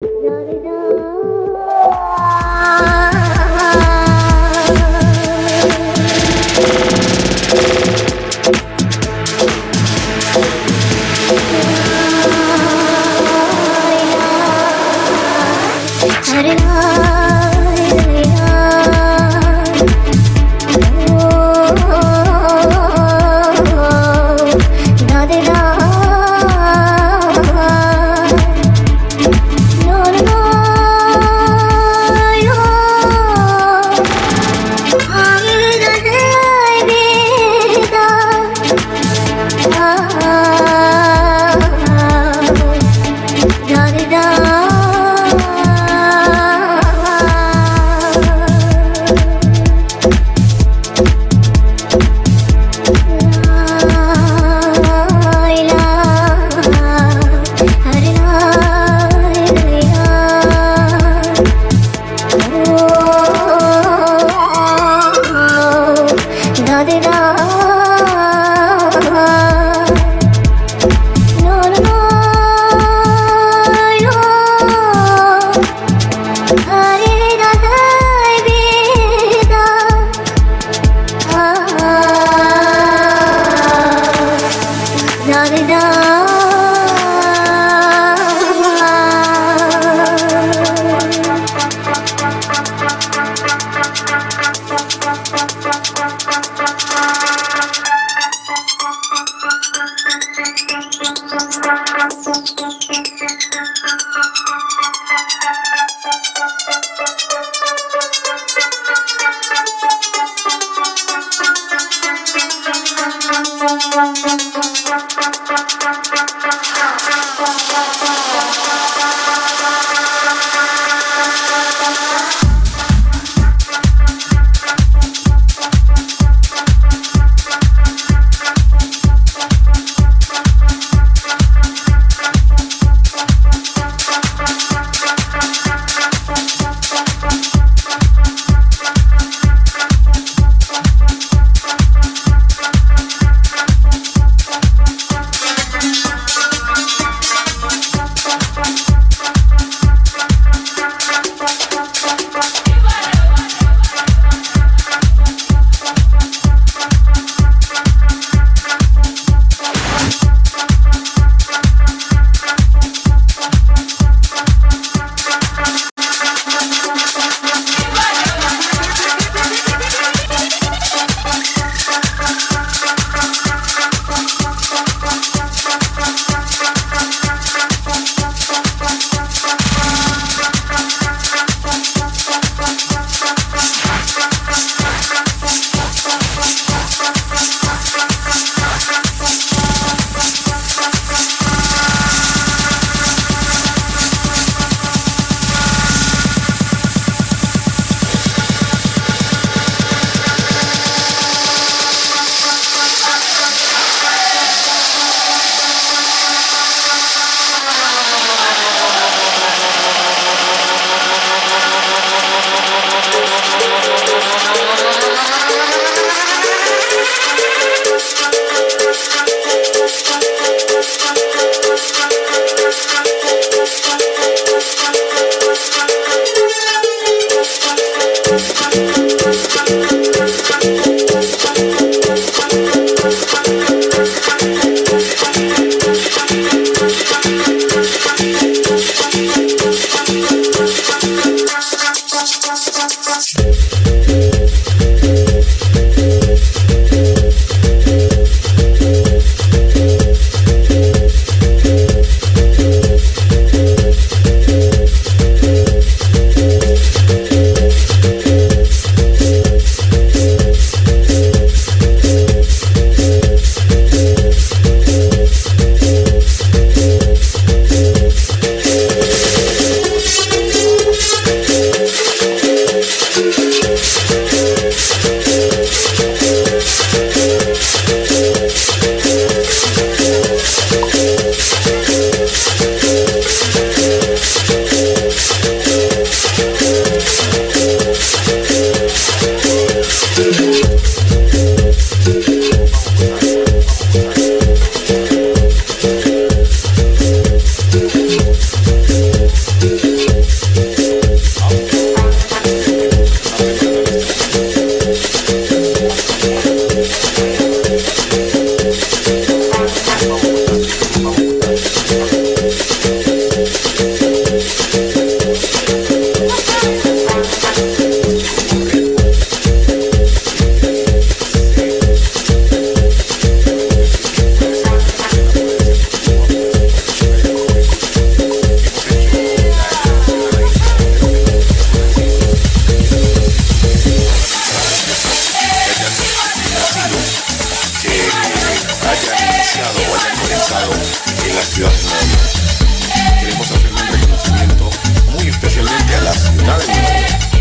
哒哒哒 Queremos hacer un reconocimiento muy especialmente a la ciudad de México.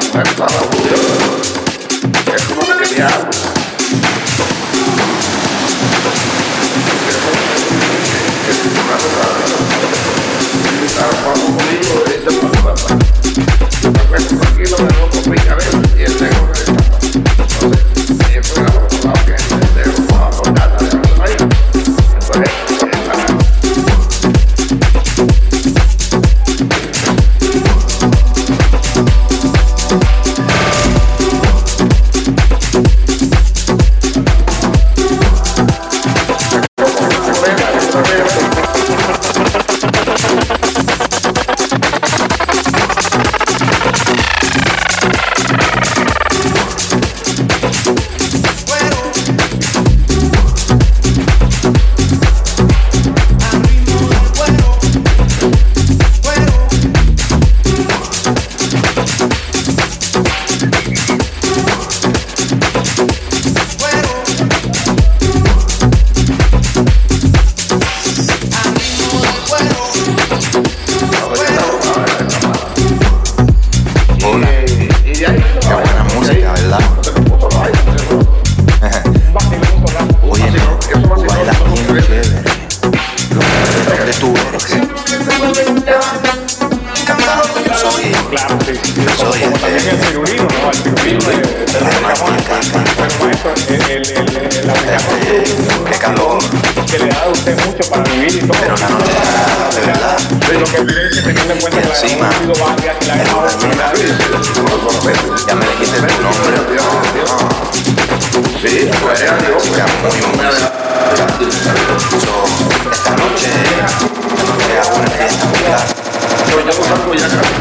Santa Claus. Es como que Esta noche me hago una fiesta muy. Yo voy.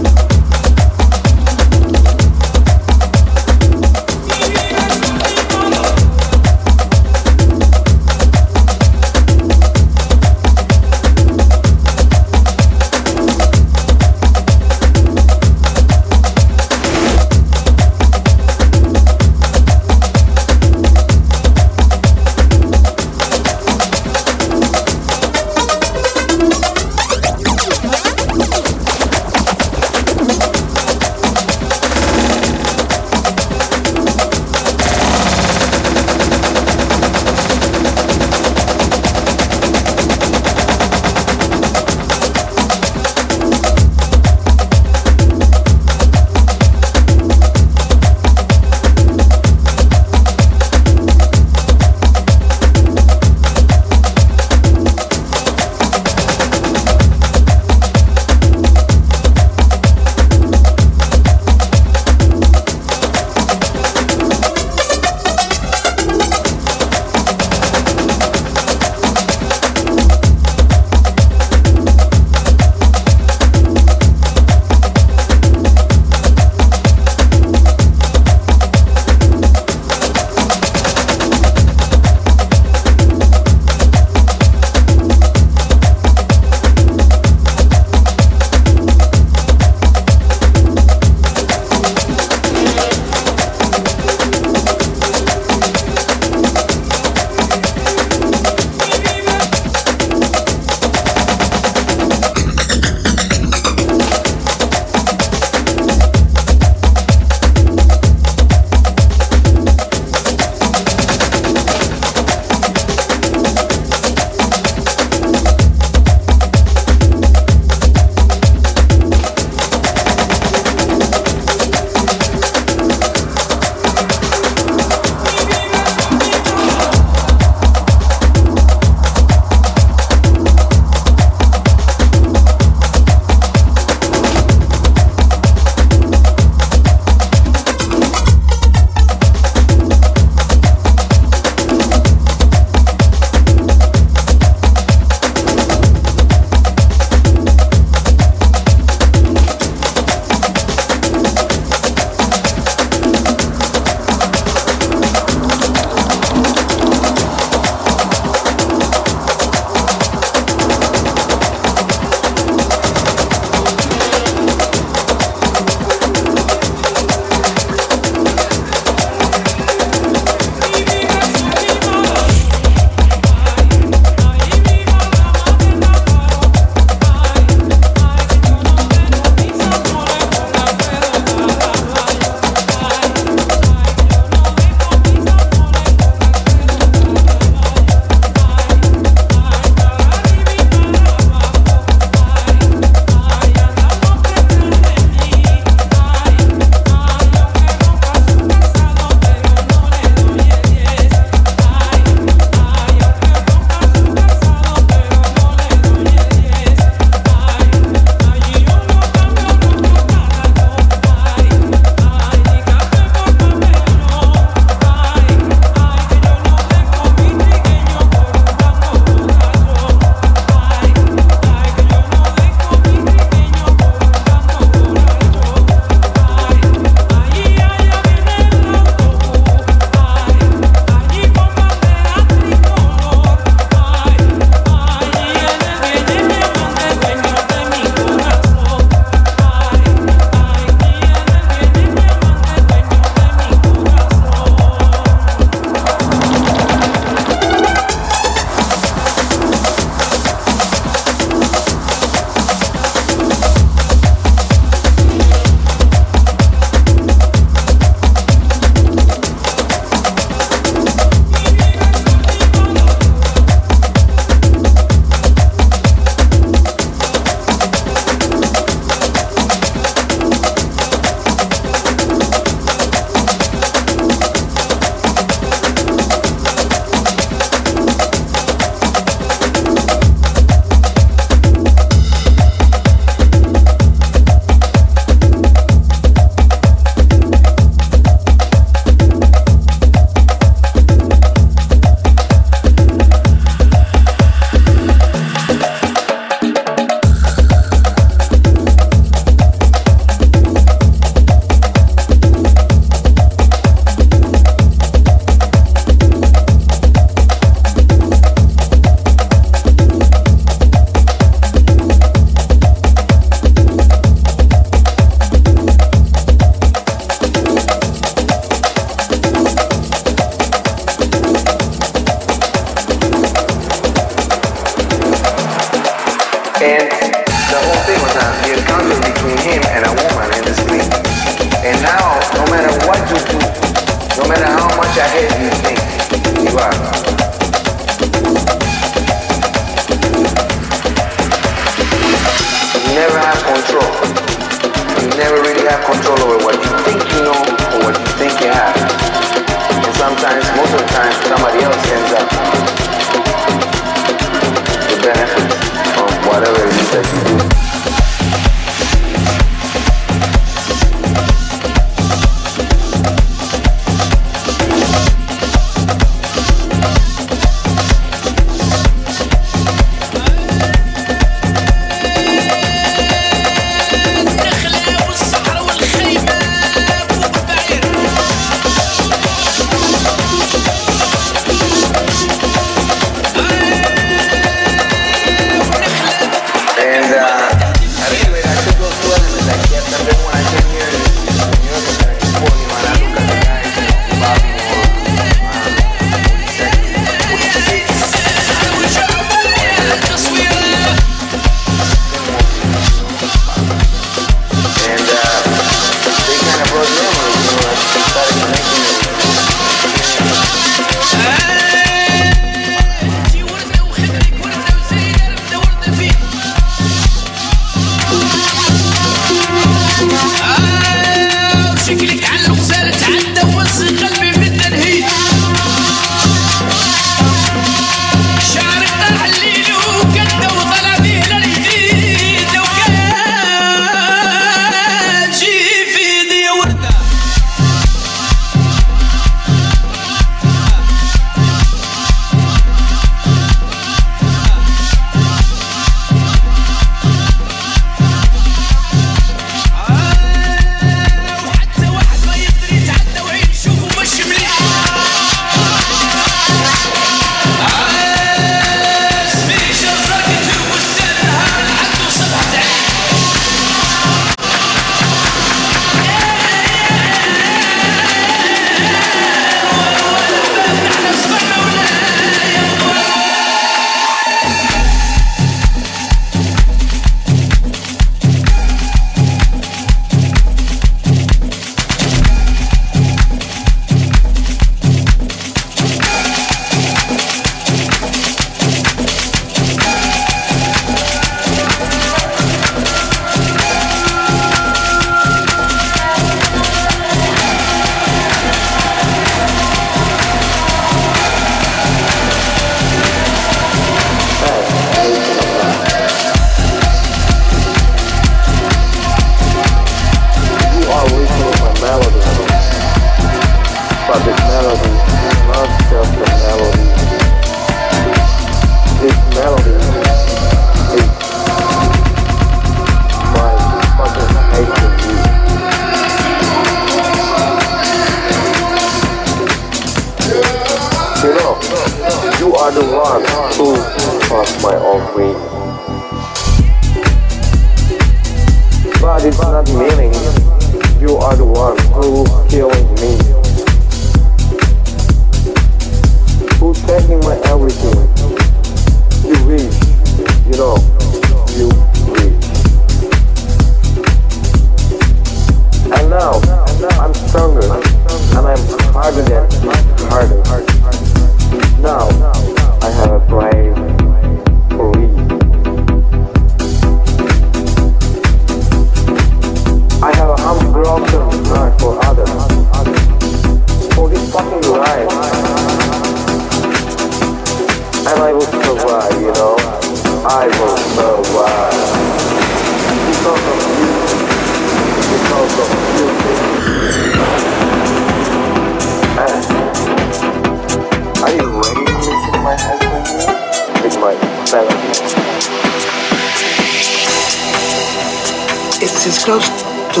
chose to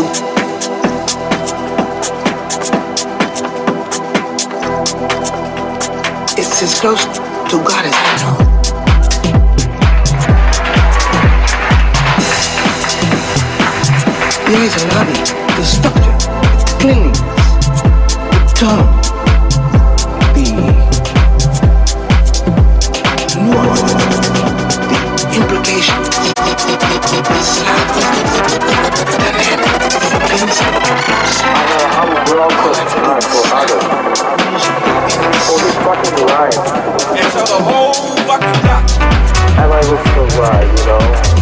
It's as close to God as I know. eyes are lobby, the structure, the cleanliness, the tone, the nuance, the implications. tell the whole fucking block. I was so right, you know.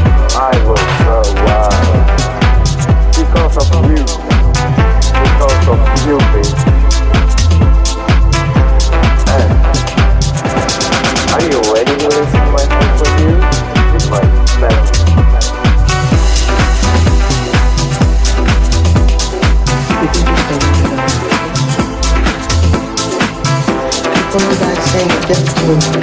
Just to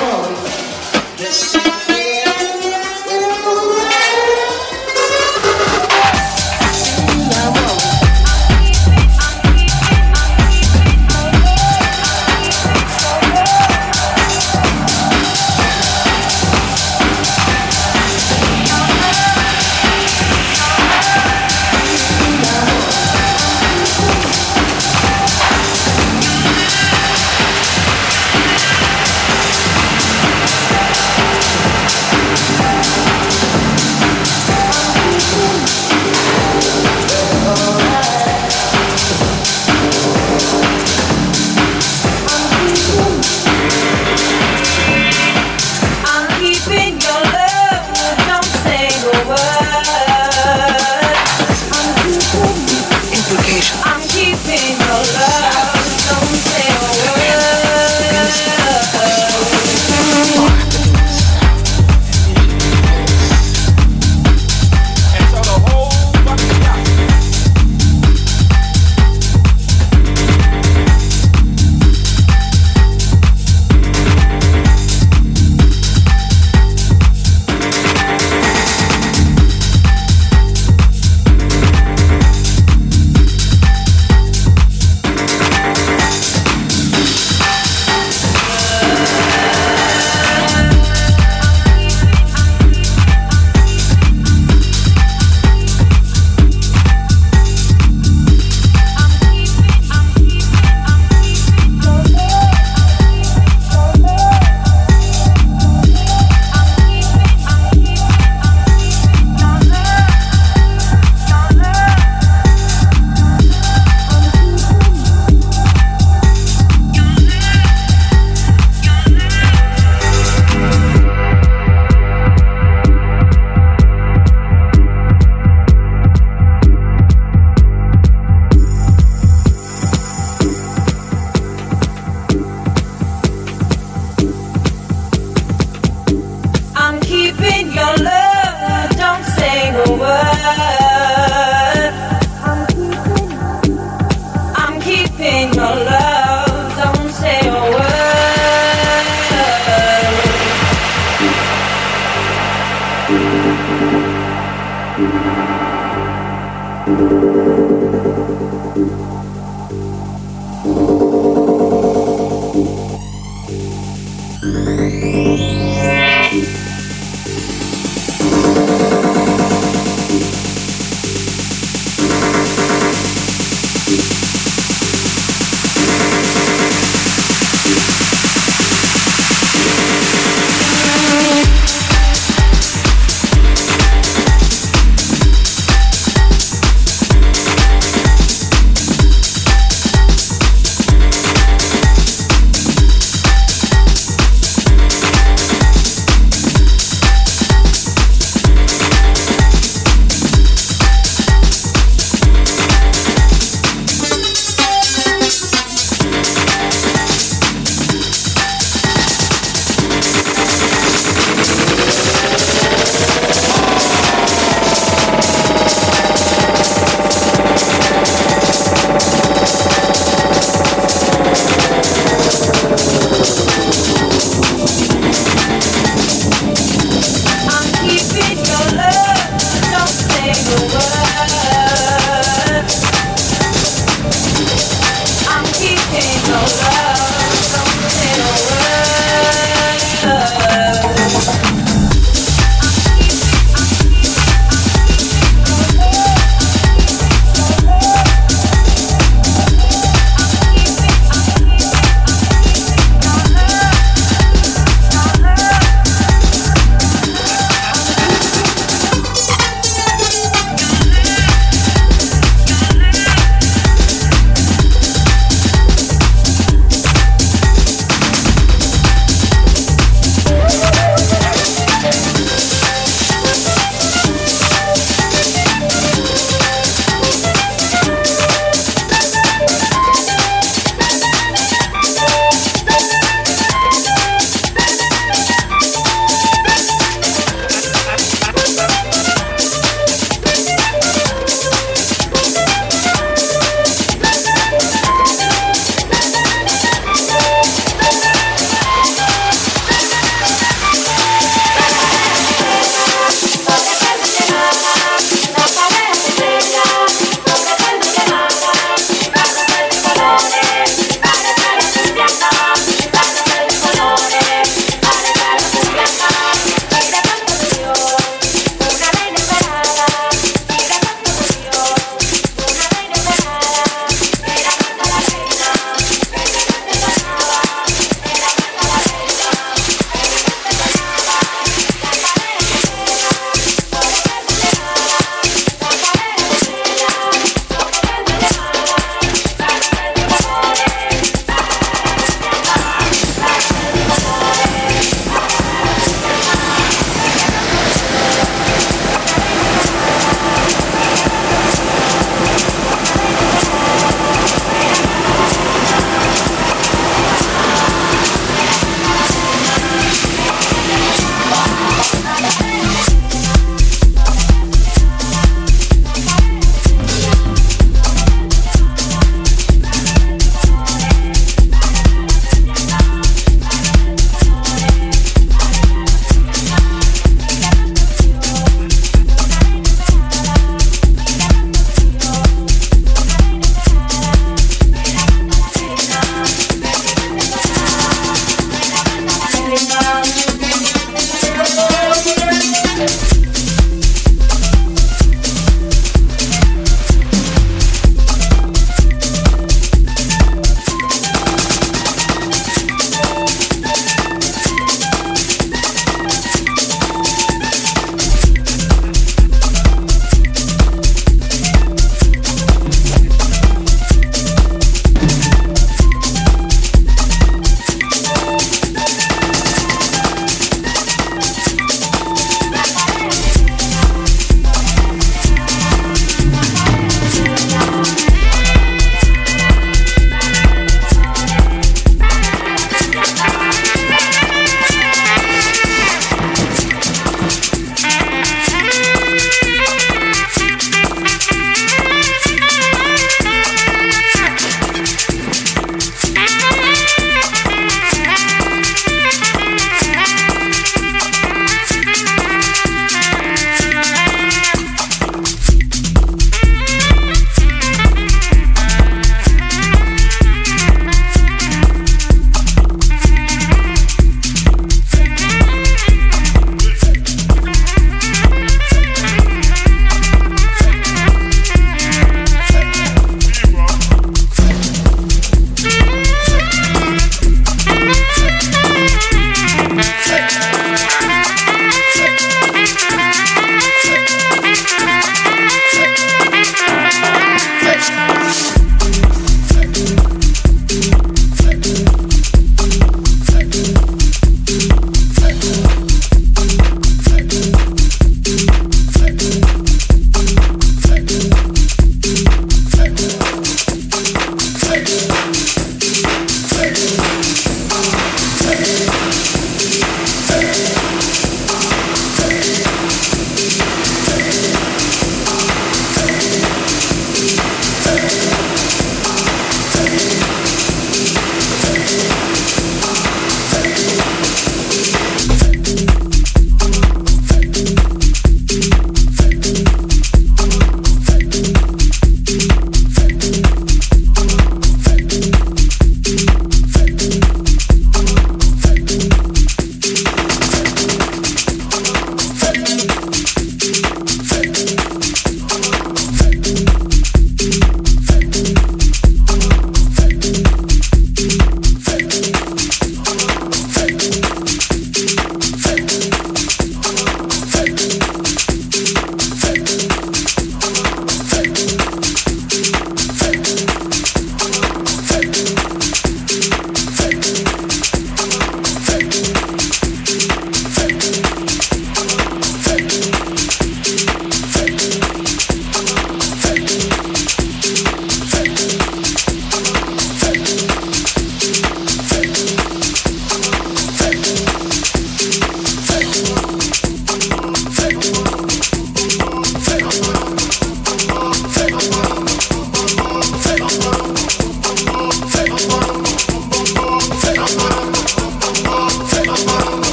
bola.